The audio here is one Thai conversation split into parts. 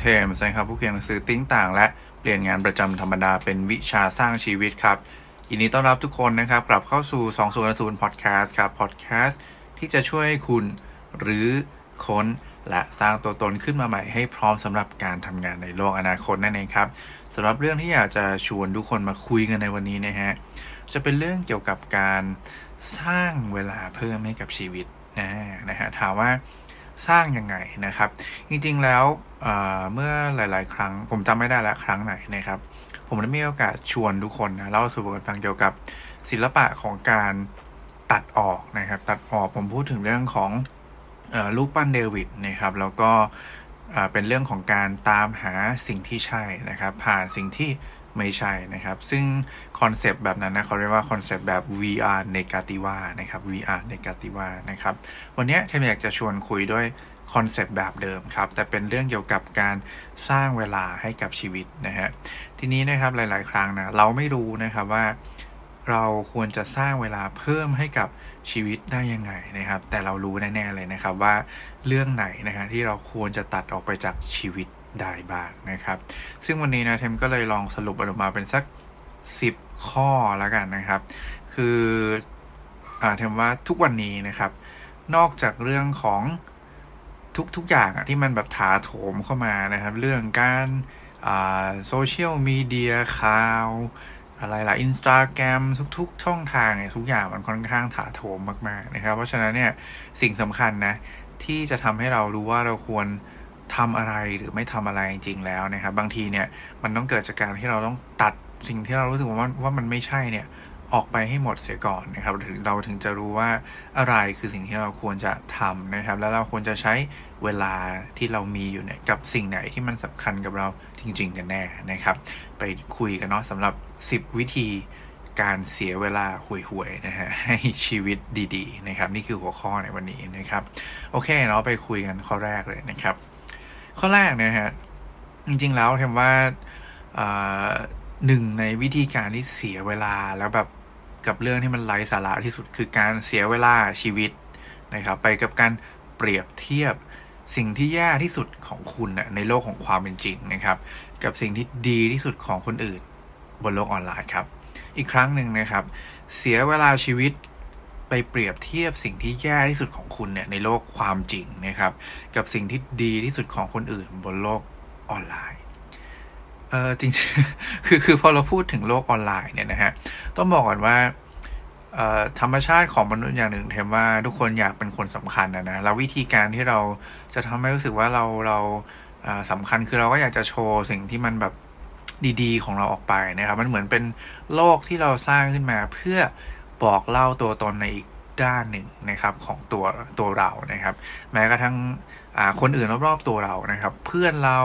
สวัสดีครับผมเทมส์นะครับผู้เขียนหนังสือติ้งต่างและเปลี่ยนงานประจำธรรมดาเป็นวิชาสร้างชีวิตครับยินดีต้อนรับทุกคนนะครับกลับเข้าสู่ 200 Podcast ครับ Podcast ที่จะช่วยให้คุณรื้อค้นและสร้างตัวตนขึ้นมาใหม่ให้พร้อมสำหรับการทำงานในโลกอนาคตนั่นเองครับสำหรับเรื่องที่อยากจะชวนทุกคนมาคุยกันในวันนี้นะฮะจะเป็นเรื่องเกี่ยวกับการสร้างเวลาเพิ่มให้กับชีวิตนะนะฮะถามว่า สร้างยังไงนะครับ จริงๆแล้วเมื่อหลาย ๆ ครั้ง ผมจำไม่ได้ละครั้งไหนนะครับ ผมได้มีโอกาสชวนทุกคนนะเล่าสู่กันฟังเกี่ยวกับศิลปะของการตัดออกนะครับ ตัดออกผมพูดถึงเรื่องของรูปปั้นเดวิดนะครับ แล้วก็เป็นเรื่องของการตามหาสิ่งที่ใช่นะครับ ผ่านสิ่งที่ ไม่ใช่นะครับ ซึ่ง concept แบบนั้นนะเขาเรียกว่าคอนเซปต์แบบ via negativa นะครับ VR negativa นะครับ วันนี้เทมอยากจะชวนคุยด้วย concept แบบเดิมครับ แต่เป็นเรื่องเกี่ยวกับการสร้างเวลาให้กับชีวิตนะฮะ ทีนี้นะครับหลาย ๆ ครั้งนะเราไม่รู้นะครับว่าเราควรจะสร้างเวลาเพิ่มให้กับชีวิตได้ยังไงนะครับ แต่เรารู้แน่ ๆ เลยนะครับว่าเรื่องไหนนะฮะที่เราควรจะตัดออกไปจากชีวิต ได้บ้างนะครับ ซึ่งวันนี้นะเทมก็เลยลองสรุปออกมาเป็นสัก 10 ข้อแล้วกันนะครับ คืออ่าเทมว่าทุกวันนี้นะครับ นอกจากเรื่องของทุกๆอย่างอะที่มันแบบถาโถมเข้ามานะครับ เรื่องการโซเชียลมีเดียข่าวอะไรล่ะอินสตาแกรมทุก ๆ ช่องทางเนี่ยทุกอย่างมันค่อนข้างถาโถมมาก ๆ นะครับ เพราะฉะนั้นเนี่ยสิ่งสำคัญนะ ที่จะทำให้เรารู้ว่าเราควร ทำอะไรหรือไม่ทำอะไรจริงแล้วนะครับ บางทีเนี่ยมันต้องเกิดจากการที่เราต้องตัดสิ่งที่เรารู้สึกว่าว่ามันไม่ใช่เนี่ยออกไปให้หมดเสียก่อนนะครับถึงเราถึงจะรู้ว่าอะไรคือสิ่งที่เราควรจะทำนะครับ แล้วเราควรจะใช้เวลาที่เรามีอยู่เนี่ยกับสิ่งไหนที่มันสำคัญกับเราจริง ๆ กันแน่นะครับ ไปคุยกันเนาะสำหรับ 10 วิธีการเสียเวลาห่วยๆนะฮะให้ชีวิตดี ๆ นะครับ นี่คือหัวข้อในวันนี้นะครับ โอเคเนาะไปคุยกันข้อแรกเลยนะครับ ข้อแรกนะฮะ จริง ๆ แล้วเทมว่าหนึ่งในวิธีการที่เสียเวลาแล้วแบบกับเรื่องที่มันไร้สาระที่สุดคือการเสียเวลาชีวิตนะครับ ไปกับการเปรียบเทียบสิ่งที่แย่ที่สุดของคุณนะในโลกของความเป็นจริงนะครับ กับสิ่งที่ดีที่สุดของคนอื่น บนโลกออนไลน์ครับ อีกครั้งหนึ่งนะครับ เสียเวลาชีวิต ไปเปรียบเทียบสิ่งที่แย่ที่สุดของคุณเนี่ยในโลกความจริงนะครับ กับสิ่งที่ดีที่สุดของคนอื่นบนโลกออนไลน์ เออจริงคือคือพอเราพูดถึงโลกออนไลน์เนี่ยนะฮะต้องบอกก่อนว่าธรรมชาติของมนุษย์อย่างหนึ่งเทมว่าทุกคนอยากเป็นคนสำคัญนะนะแล้ววิธีการที่เราจะทำให้รู้สึกว่าเราเราสำคัญคือเราก็อยากจะโชว์สิ่งที่มันแบบดีๆ ของเราออกไปนะครับ มันเหมือนเป็นโลกที่เราสร้างขึ้นมาเพื่อ บอกเล่าตัวตนในอีกด้านหนึ่งนะครับของตัวตัวเรานะครับ แม้กระทั่งคนอื่นรอบๆตัวเรานะครับ เพื่อนเรา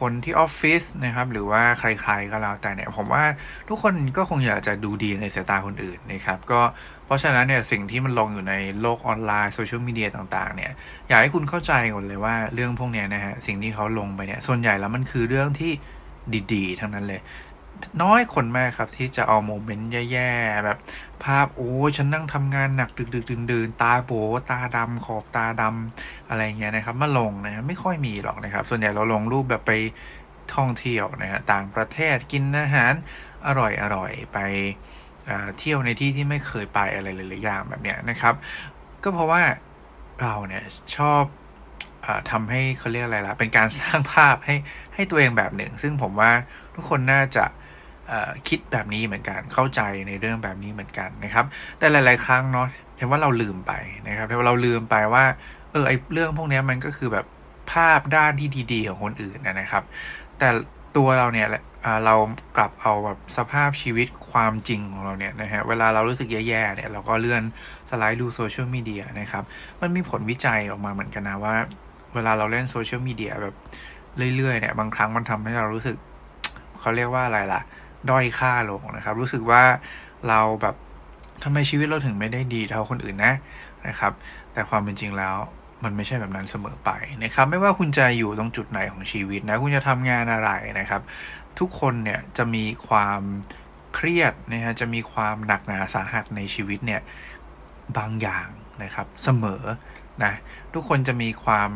คนที่ออฟฟิศนะครับ หรือว่าใครๆก็แล้วแต่เนี่ยผมว่าทุกคนก็คงอยากจะดูดีในสายตาคนอื่นนะครับ ก็เพราะฉะนั้นเนี่ยสิ่งที่มันลงอยู่ในโลกออนไลน์โซเชียลมีเดียต่างๆ เนี่ยอยากให้คุณเข้าใจก่อนเลยว่าเรื่องพวกนี้นะฮะสิ่งที่เขาลงไปเนี่ยส่วนใหญ่แล้วมันคือเรื่องที่ดีๆ ทั้งนั้นเลย น้อยคนมากครับที่จะเอาโมเมนต์แย่ๆ แบบ ภาพโอ้ฉันนั่งทำงานหนักดึกๆดื่นๆตาโบตาดำขอบตาดำอะไรเงี้ยนะครับ มาลงนะไม่ค่อยมีหรอกนะครับ ส่วนใหญ่เราลงรูปแบบไปท่องเที่ยวนะฮะต่างประเทศกินอาหารอร่อยอร่อยไปเที่ยวในที่ที่ไม่เคยไปอะไรหลายๆอย่างแบบเนี้ยนะครับ ก็เพราะว่าเราเนี่ยชอบอทำให้เขาเรียกอะไรล่ะ เป็นการสร้างภาพให้ให้ตัวเองแบบหนึ่ง ซึ่งผมว่าทุกคนน่าจะ คิดแบบนี้เหมือนกันเข้าใจในเรื่องแบบนี้เหมือนกันนะครับ แต่หลาย ๆ ครั้งเนาะเห็นว่าเราลืมไปนะครับเห็นว่าเราลืมไปว่า เออไอเรื่องพวกนี้มันก็คือแบบภาพด้านที่ดีๆของคนอื่นนะครับ แต่ตัวเราเนี่ยเรากลับเอาแบบสภาพชีวิตความจริงของเราเนี่ยนะฮะเวลาเรารู้สึกแย่ๆเนี่ยเราก็เลื่อนสไลด์ดูโซเชียลมีเดียนะครับ มันมีผลวิจัยออกมาเหมือนกันนะว่า เวลาเราเล่นโซเชียลมีเดียแบบเรื่อยๆเนี่ยบางครั้งมันทำให้เรารู้สึกเขาเรียกว่าอะไรล่ะ ด้อยค่าลงนะครับ รู้สึกว่าเราแบบทำไมชีวิตเราถึงไม่ได้ดีเท่าคนอื่นนะนะครับ แต่ความเป็นจริงแล้วมันไม่ใช่แบบนั้นเสมอไปนะครับ ไม่ว่าคุณจะอยู่ตรงจุดไหนของชีวิตนะคุณจะทำงานอะไรนะครับ ทุกคนเนี่ยจะมีความเครียดนะฮะจะมีความหนักหนาสาหัสในชีวิตเนี่ยบางอย่างนะครับเสมอนะทุกคนจะมีความ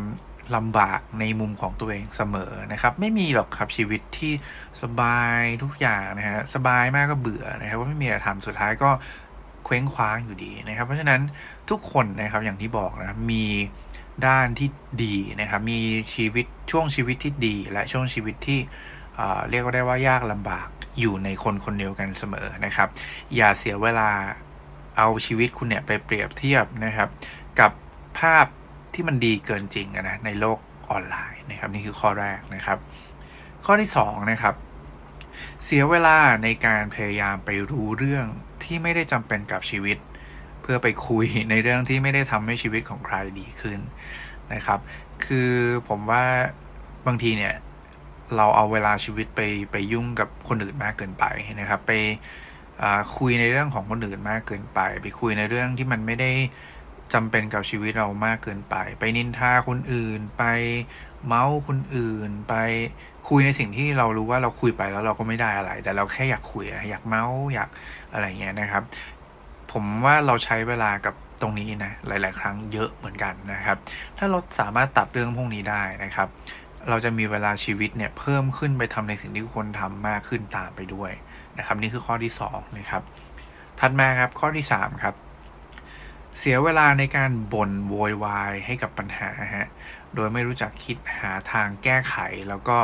ลำบากในมุมของตัวเองเสมอนะครับ ไม่มีหรอกครับชีวิตที่สบายทุกอย่างนะฮะสบายมากก็เบื่อนะครับว่าไม่มีอะไรทำสุดท้ายก็เคว้งคว้างอยู่ดีนะครับ เพราะฉะนั้นทุกคนนะครับอย่างที่บอกนะมีด้านที่ดีนะครับ มีชีวิตช่วงชีวิตที่ดี และช่วงชีวิตที่เรียกว่าได้ว่ายากลำบากอยู่ในคนคนเดียวกันเสมอนะครับ อย่าเสียเวลาเอาชีวิตคุณเนี่ยไปเปรียบเทียบนะครับ กับภาพ ที่มันดีเกินจริงนะในโลกออนไลน์นะครับ นี่คือข้อแรกนะครับ ข้อที่2นะครับ เสียเวลาในการพยายามไปรู้เรื่องที่ไม่ได้จำเป็นกับชีวิต เพื่อไปคุยในเรื่องที่ไม่ได้ทำให้ชีวิตของใครดีขึ้นนะครับ คือผมว่าบางทีเนี่ยเราเอาเวลาชีวิตไปไปยุ่งกับคนอื่นมากเกินไปนะครับ ไปคุยในเรื่องของคนอื่นมากเกินไป ไปคุยในเรื่องที่มันไม่ได้ จำเป็นกับชีวิตเรามากเกินไป ไปนินทาคนอื่น ไปเมาส์คนอื่น ไปคุยในสิ่งที่เรารู้ว่าเราคุยไปแล้วเราก็ไม่ได้อะไร แต่เราแค่อยากคุยอยากเมาส์อยากอะไรเงี้ยนะครับ ผมว่าเราใช้เวลากับตรงนี้นะหลาย ๆ ครั้งเยอะเหมือนกันนะครับ ถ้าเราสามารถตัดเรื่องพวกนี้ได้นะครับ เราจะมีเวลาชีวิตเนี่ยเพิ่มขึ้นไปทำในสิ่งที่ควรทำมากขึ้นตามไปด้วยนะครับ นี่คือข้อที่2นะครับถัดมาครับข้อที่3ครับ เสียเวลาในการบ่นโวยวายให้กับปัญหาฮะ โดยไม่รู้จักคิดหาทางแก้ไข แล้วก็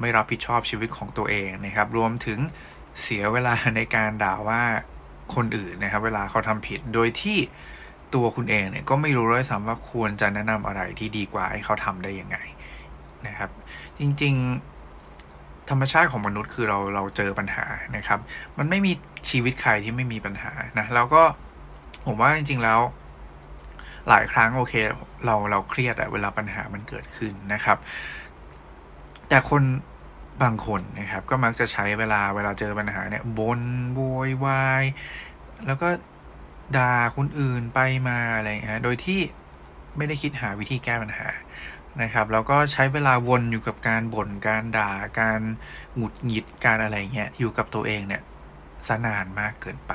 ไม่รับผิดชอบชีวิตของตัวเองนะครับ รวมถึงเสียเวลาในการด่าว่าคนอื่นนะครับ เวลาเขาทำผิด โดยที่ตัวคุณเองเนี่ยก็ไม่รู้ด้วยซ้ำว่าควรจะแนะนำอะไรที่ดีกว่าให้เขาทำได้ยังไงนะครับ จริงๆ ธรรมชาติของมนุษย์คือเราเราเจอปัญหานะครับ มันไม่มีชีวิตใครที่ไม่มีปัญหานะแล้วก็ ผมว่าจริงๆแล้ว หลายครั้งโอเค เราเราเครียดอะเวลาปัญหามันเกิดขึ้นนะครับ แต่คนบางคนนะครับ ก็มักจะใช้เวลาเวลาเจอปัญหาเนี่ยบนโวยวายแล้วก็ด่าคนอื่นไปมาอะไรเงี้ยโดยที่ไม่ได้คิดหาวิธีแก้ปัญหานะครับ แล้วก็ใช้เวลาวนอยู่กับการบ่นการด่าการหงุดหงิดการอะไรเงี้ยอยู่กับตัวเองเนี่ยสนานมากเกินไป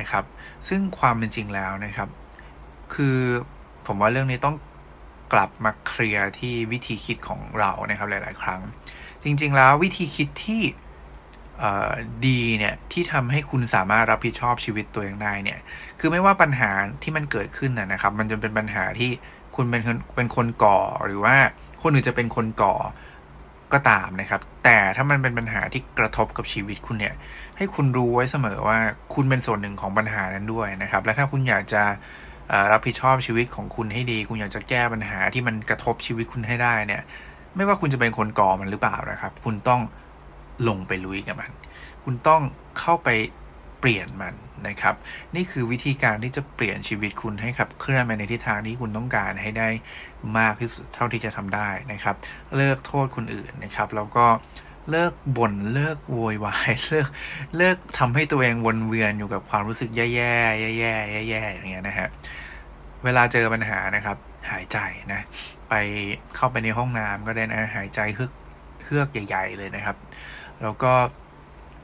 นะครับ ซึ่งความเป็นจริงแล้วนะครับ คือผมว่าเรื่องนี้ต้องกลับมาเคลียร์ที่วิธีคิดของเรานะครับหลาย ๆ ครั้ง จริง ๆ แล้ววิธีคิดที่ดีเนี่ยที่ทำให้คุณสามารถรับผิดชอบชีวิตตัวเองได้เนี่ย คือไม่ว่าปัญหาที่มันเกิดขึ้นนะครับ มันจะเป็นปัญหาที่คุณเป็นคนเป็นคนก่อหรือว่าคนอื่นจะเป็นคนก่อ ก็ตามนะครับ แต่ถ้ามันเป็นปัญหาที่กระทบกับชีวิตคุณเนี่ย ให้คุณรู้ไว้เสมอว่าคุณเป็นส่วนหนึ่งของปัญหานั้นด้วยนะครับ และถ้าคุณอยากจะรับผิดชอบชีวิตของคุณให้ดี คุณอยากจะแก้ปัญหาที่มันกระทบชีวิตคุณให้ได้เนี่ย ไม่ว่าคุณจะเป็นคนก่อมันหรือเปล่านะครับ คุณต้องลงไปลุยกับมัน คุณต้องเข้าไปเปลี่ยนมัน นะครับ นี่คือวิธีการที่จะเปลี่ยนชีวิตคุณให้ขับเคลื่อนไปในทิศทางที่คุณต้องการให้ได้มากที่สุดเท่าที่จะทำได้นะครับ เลิกโทษคนอื่นนะครับ แล้วก็เลิกบน่นเลิกโวยวายเลิกเลิกทำให้ตัวเองวนเวียนอยู่กับความรู้สึกแย่ๆแย่ๆแย่ๆอย่างเงี้ยนะฮะเวลาเจอปัญหานะครับ หายใจนะ ไปเข้าไปในห้องน้ำก็ได้นะหายใจเฮือกเฮือกใหญ่ ๆ เลยนะครับ แล้วก็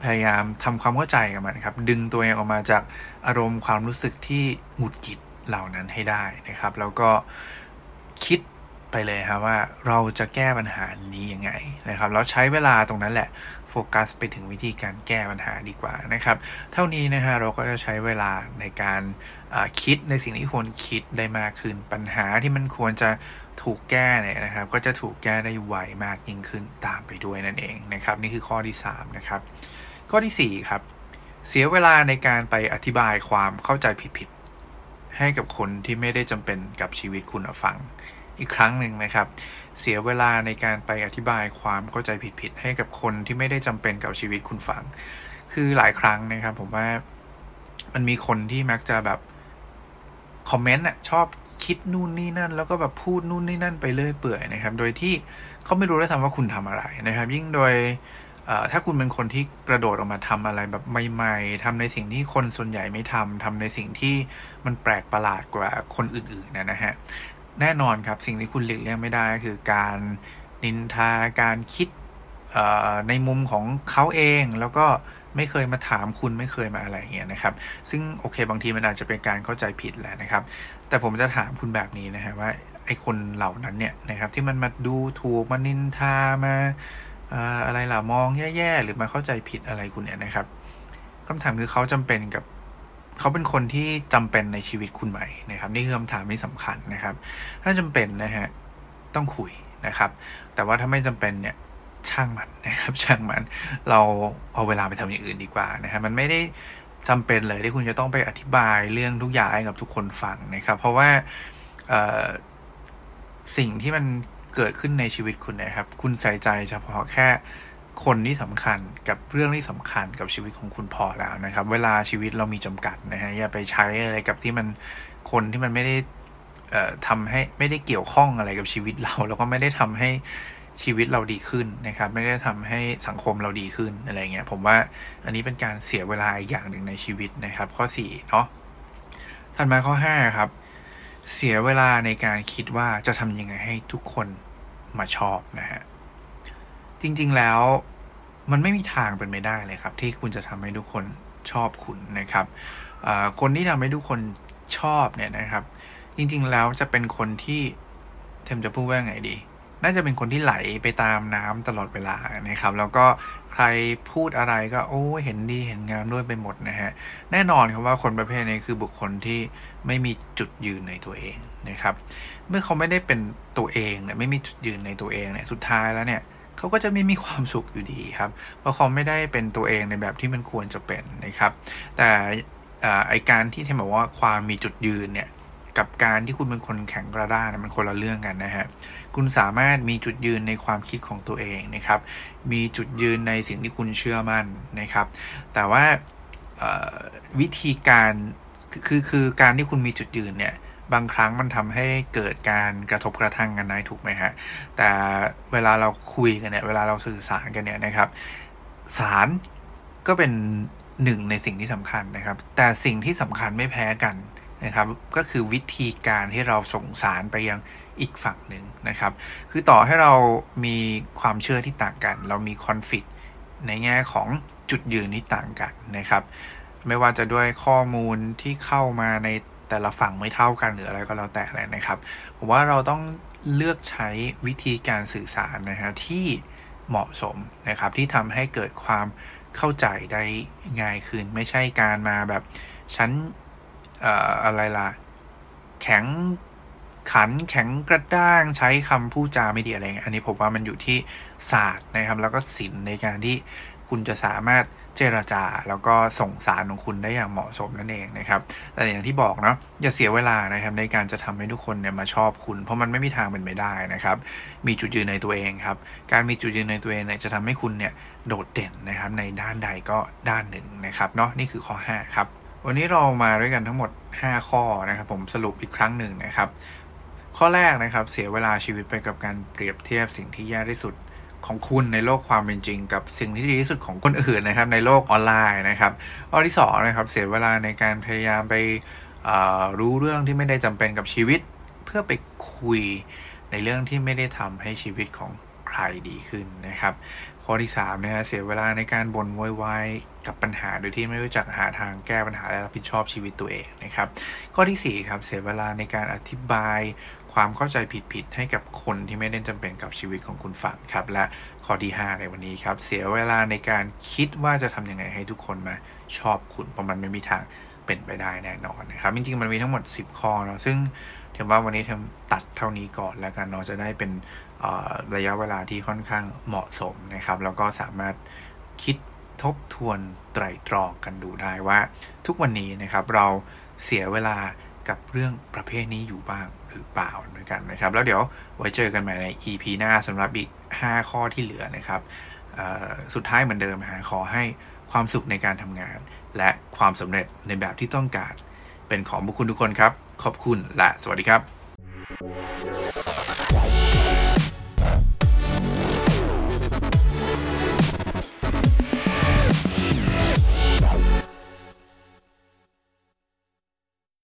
พยายามทำความเข้าใจกับมันครับ ดึงตัวเองออกมาจากอารมณ์ความรู้สึกที่หงุดหงิดเหล่านั้นให้ได้นะครับ แล้วก็คิดไปเลยครับว่าเราจะแก้ปัญหานี้ยังไงนะครับแล้วใช้เวลาตรงนั้นแหละโฟกัสไปถึงวิธีการแก้ปัญหาดีกว่านะครับ เท่านี้นะฮะเราก็จะใช้เวลาในการคิดในสิ่งที่ควรคิดได้มากขึ้นปัญหาที่มันควรจะถูกแก้เนี่ยนะครับ ก็จะถูกแก้ได้ไวมากยิ่งขึ้นตามไปด้วยนั่นเองนะครับ นี่คือข้อที่ 3 นะครับ ข้อที่ 4 ครับ เสียเวลาในการไปอธิบายความเข้าใจผิดๆ ให้กับคนที่ไม่ได้จำเป็นกับชีวิตคุณฟัง อีกครั้งหนึ่งนะครับ เสียเวลาในการไปอธิบายความเข้าใจผิดๆ ให้กับคนที่ไม่ได้จำเป็นกับชีวิตคุณฟัง คือหลายครั้งนะครับ ผมว่ามันมีคนที่มักจะแบบคอมเมนต์อะชอบคิดนู่นนี่นั่น แล้วก็แบบพูดนู่นนี่นั่นไปเรื่อยเปื่อยนะครับ โดยที่เขาไม่รู้ด้ทำว่าคุณทำอะไรนะครับ ยิ่งโดย ถ้าคุณเป็นคนที่กระโดดออกมาทำอะไรแบบใหม่ ๆทำในสิ่งที่คนส่วนใหญ่ไม่ทำทำในสิ่งที่มันแปลกประหลาดกว่าคนอื่นๆนะนะฮะแน่นอนครับสิ่งที่คุณหลีกเลี่ยงไม่ได้คือการนินทาการคิดในมุมของเขาเองแล้วก็ไม่เคยมาถามคุณไม่เคยมาอะไรเงี้ยนะครับ ซึ่งโอเคบางทีมันอาจจะเป็นการเข้าใจผิดแหละนะครับ แต่ผมจะถามคุณแบบนี้นะฮะว่าไอ้คนเหล่านั้นเนี่ยนะครับที่มันมาดูถูกมานินทามา อะไรล่ะมองแย่ๆหรือมาเข้าใจผิดอะไรคุณเนี่ยนะครับคำถามคือเขาจำเป็นกับเขาเป็นคนที่จำเป็นในชีวิตคุณไหมนะครับ นี่คือคำถามที่สำคัญนะครับ ถ้าจำเป็นนะฮะต้องคุยนะครับ แต่ว่าถ้าไม่จำเป็นเนี่ยช่างมันนะครับ ช่างมันเราเอาเวลาไปทำอย่างอื่นดีกว่านะครับ มันไม่ได้จำเป็นเลยที่คุณจะต้องไปอธิบายเรื่องทุกอย่างให้กับทุกคนฟังนะครับ เพราะว่าสิ่งที่มัน เกิดขึ้นในชีวิตคุณนะครับ คุณใส่ใจเฉพาะแค่คนที่สำคัญกับเรื่องที่สำคัญกับชีวิตของคุณพอแล้วนะครับ เวลาชีวิตเรามีจำกัดนะฮะอย่าไปใช้อะไรกับที่มันคนที่มันไม่ได้ทำให้ไม่ได้เกี่ยวข้องอะไรกับชีวิตเรา แล้วก็ไม่ได้ทำให้ชีวิตเราดีขึ้นนะครับ ไม่ได้ทำให้สังคมเราดีขึ้นอะไรเงี้ยผมว่าอันนี้เป็นการเสียเวลาอีกอย่างหนึ่งในชีวิตนะครับ ข้อ4เนาะถัดมาข้อ5ครับ เสียเวลาในการคิดว่าจะทำยังไงให้ทุกคน มาชอบนะฮะ จริงๆแล้วมันไม่มีทางเป็นไม่ได้เลยครับ ที่คุณจะทำให้ทุกคนชอบคุณนะครับคนที่ทำให้ทุกคนชอบเนี่ยนะครับ จริงๆแล้วจะเป็นคนที่เทมจะพูดว่าไงดี น่าจะเป็นคนที่ไหลไปตามน้ำตลอดเวลานะครับ แล้วก็ ใครพูดอะไรก็โอ้เห็นดีเห็นงามด้วยไปหมดนะฮะ แน่นอนครับว่าคนประเภทนี้คือบุคคลที่ไม่มีจุดยืนในตัวเองนะครับ เมื่อเขาไม่ได้เป็นตัวเองเนี่ยไม่มีจุดยืนในตัวเองเนี่ยสุดท้ายแล้วเนี่ยเขาก็จะไม่มีความสุขอยู่ดีครับ เพราะเขาไม่ได้เป็นตัวเองในแบบที่มันควรจะเป็นนะครับ แต่ไอการที่เทมบอกว่าความมีจุดยืนเนี่ย กับการที่คุณเป็นคนแข็งกระด้างมันคนละเรื่องกันนะฮะ คุณสามารถมีจุดยืนในความคิดของตัวเองนะครับ มีจุดยืนในสิ่งที่คุณเชื่อมั่นนะครับ แต่ว่าวิธีการคือคือการที่คุณมีจุดยืนเนี่ยบางครั้งมันทำให้เกิดการกระทบกระทั่งกันได้ถูกไหมฮะ แต่เวลาเราคุยกันเนี่ย เวลาเราสื่อสารกันเนี่ยนะครับ สารก็เป็นหนึ่งในสิ่งที่สำคัญนะครับ แต่สิ่งที่สำคัญไม่แพ้กัน นะครับก็คือวิธีการที่เราส่งสารไปยังอีกฝั่งหนึ่งนะครับ คือต่อให้เรามีความเชื่อที่ต่างกัน เรามีคอนฟ lict ในแง่ของจุดยืนที่ต่างกันนะครับ ไม่ว่าจะด้วยข้อมูลที่เข้ามาในแต่ละฝั่งไม่เท่ากันหรืออะไรก็แล้วแต่เลยนะครับผมว่าเราต้องเลือกใช้วิธีการสื่อสารนะครับที่เหมาะสมนะครับที่ทำให้เกิดความเข้าใจได้ง่ายขึ้น ไม่ใช่การมาแบบ ฉัน อะไรล่ะ แข็งขันแข็งกระด้างใช้คำพูดจาไม่ดีอะไรอันนี้ผมว่ามันอยู่ที่ศาสตร์นะครับ แล้วก็ศิลป์ในการที่คุณจะสามารถเจรจา แล้วก็ส่งสารของคุณได้อย่างเหมาะสมนั่นเองนะครับ แต่อย่างที่บอกเนาะอย่าเสียเวลานะครับ ในการจะทำให้ทุกคนเนี่ยมาชอบคุณ เพราะมันไม่มีทางเป็นไปได้นะครับ มีจุดยืนในตัวเองครับ การมีจุดยืนในตัวเองเนี่ยจะทำให้คุณเนี่ยโดดเด่นนะครับ ในด้านใดก็ด้านหนึ่งนะครับเนาะนี่คือข้อ 5 ครับ วันนี้เรามาด้วยกันทั้งหมด 5 ข้อนะครับผมสรุปอีกครั้งหนึ่งนะครับ ข้อแรกนะครับเสียเวลาชีวิตไปกับการเปรียบเทียบสิ่งที่แย่ที่สุดของคุณในโลกความเป็นจริง กับสิ่งที่ดีที่สุดของคนอื่นนะครับ ในโลกออนไลน์นะครับข้อที่2นะครับเสียเวลาในการพยายามไปรู้เรื่องที่ไม่ได้จำเป็นกับชีวิต เพื่อไปคุยในเรื่องที่ไม่ได้ทำให้ชีวิตของใครดีขึ้นนะครับ ข้อที่3นะฮะเสียเวลาในการบ่นวอยวายกับปัญหาโดยที่ไม่รู้จักหาทางแก้ปัญหาและรับผิดชอบชีวิตตัวเองนะครับ ข้อที่ 4 ครับ เสียเวลาในการอธิบายความเข้าใจผิดๆให้กับคนที่ไม่ได้จำเป็นกับชีวิตของคุณฟังครับ และข้อที่ 5 ในวันนี้ครับ เสียเวลาในการคิดว่าจะทำยังไงให้ทุกคนมาชอบคุณเพราะมันไม่มีทางเป็นไปได้แน่นอนนะครับ จริงๆมันมีทั้งหมด 10 ข้อเนาะซึ่งเทมว่าวันนี้เทมตัดเท่านี้ก่อนแล้วกันเนาะจะได้เป็น ระยะเวลาที่ค่อนข้างเหมาะสมนะครับ แล้วก็สามารถคิดทบทวนไตรตรองกันดูได้ว่า ทุกวันนี้นะครับเราเสียเวลากับเรื่องประเภทนี้อยู่บ้างหรือเปล่าเหมือนกันนะครับ แล้วเดี๋ยวไว้เจอกันใหม่ใน EP หน้าสำหรับอีก 5 ข้อที่เหลือนะครับสุดท้ายเหมือนเดิมฮะขอให้ความสุขในการทำงาน และความสำเร็จในแบบที่ต้องการ เป็นของบุคคลทุกคนครับ ขอบคุณและสวัสดีครับ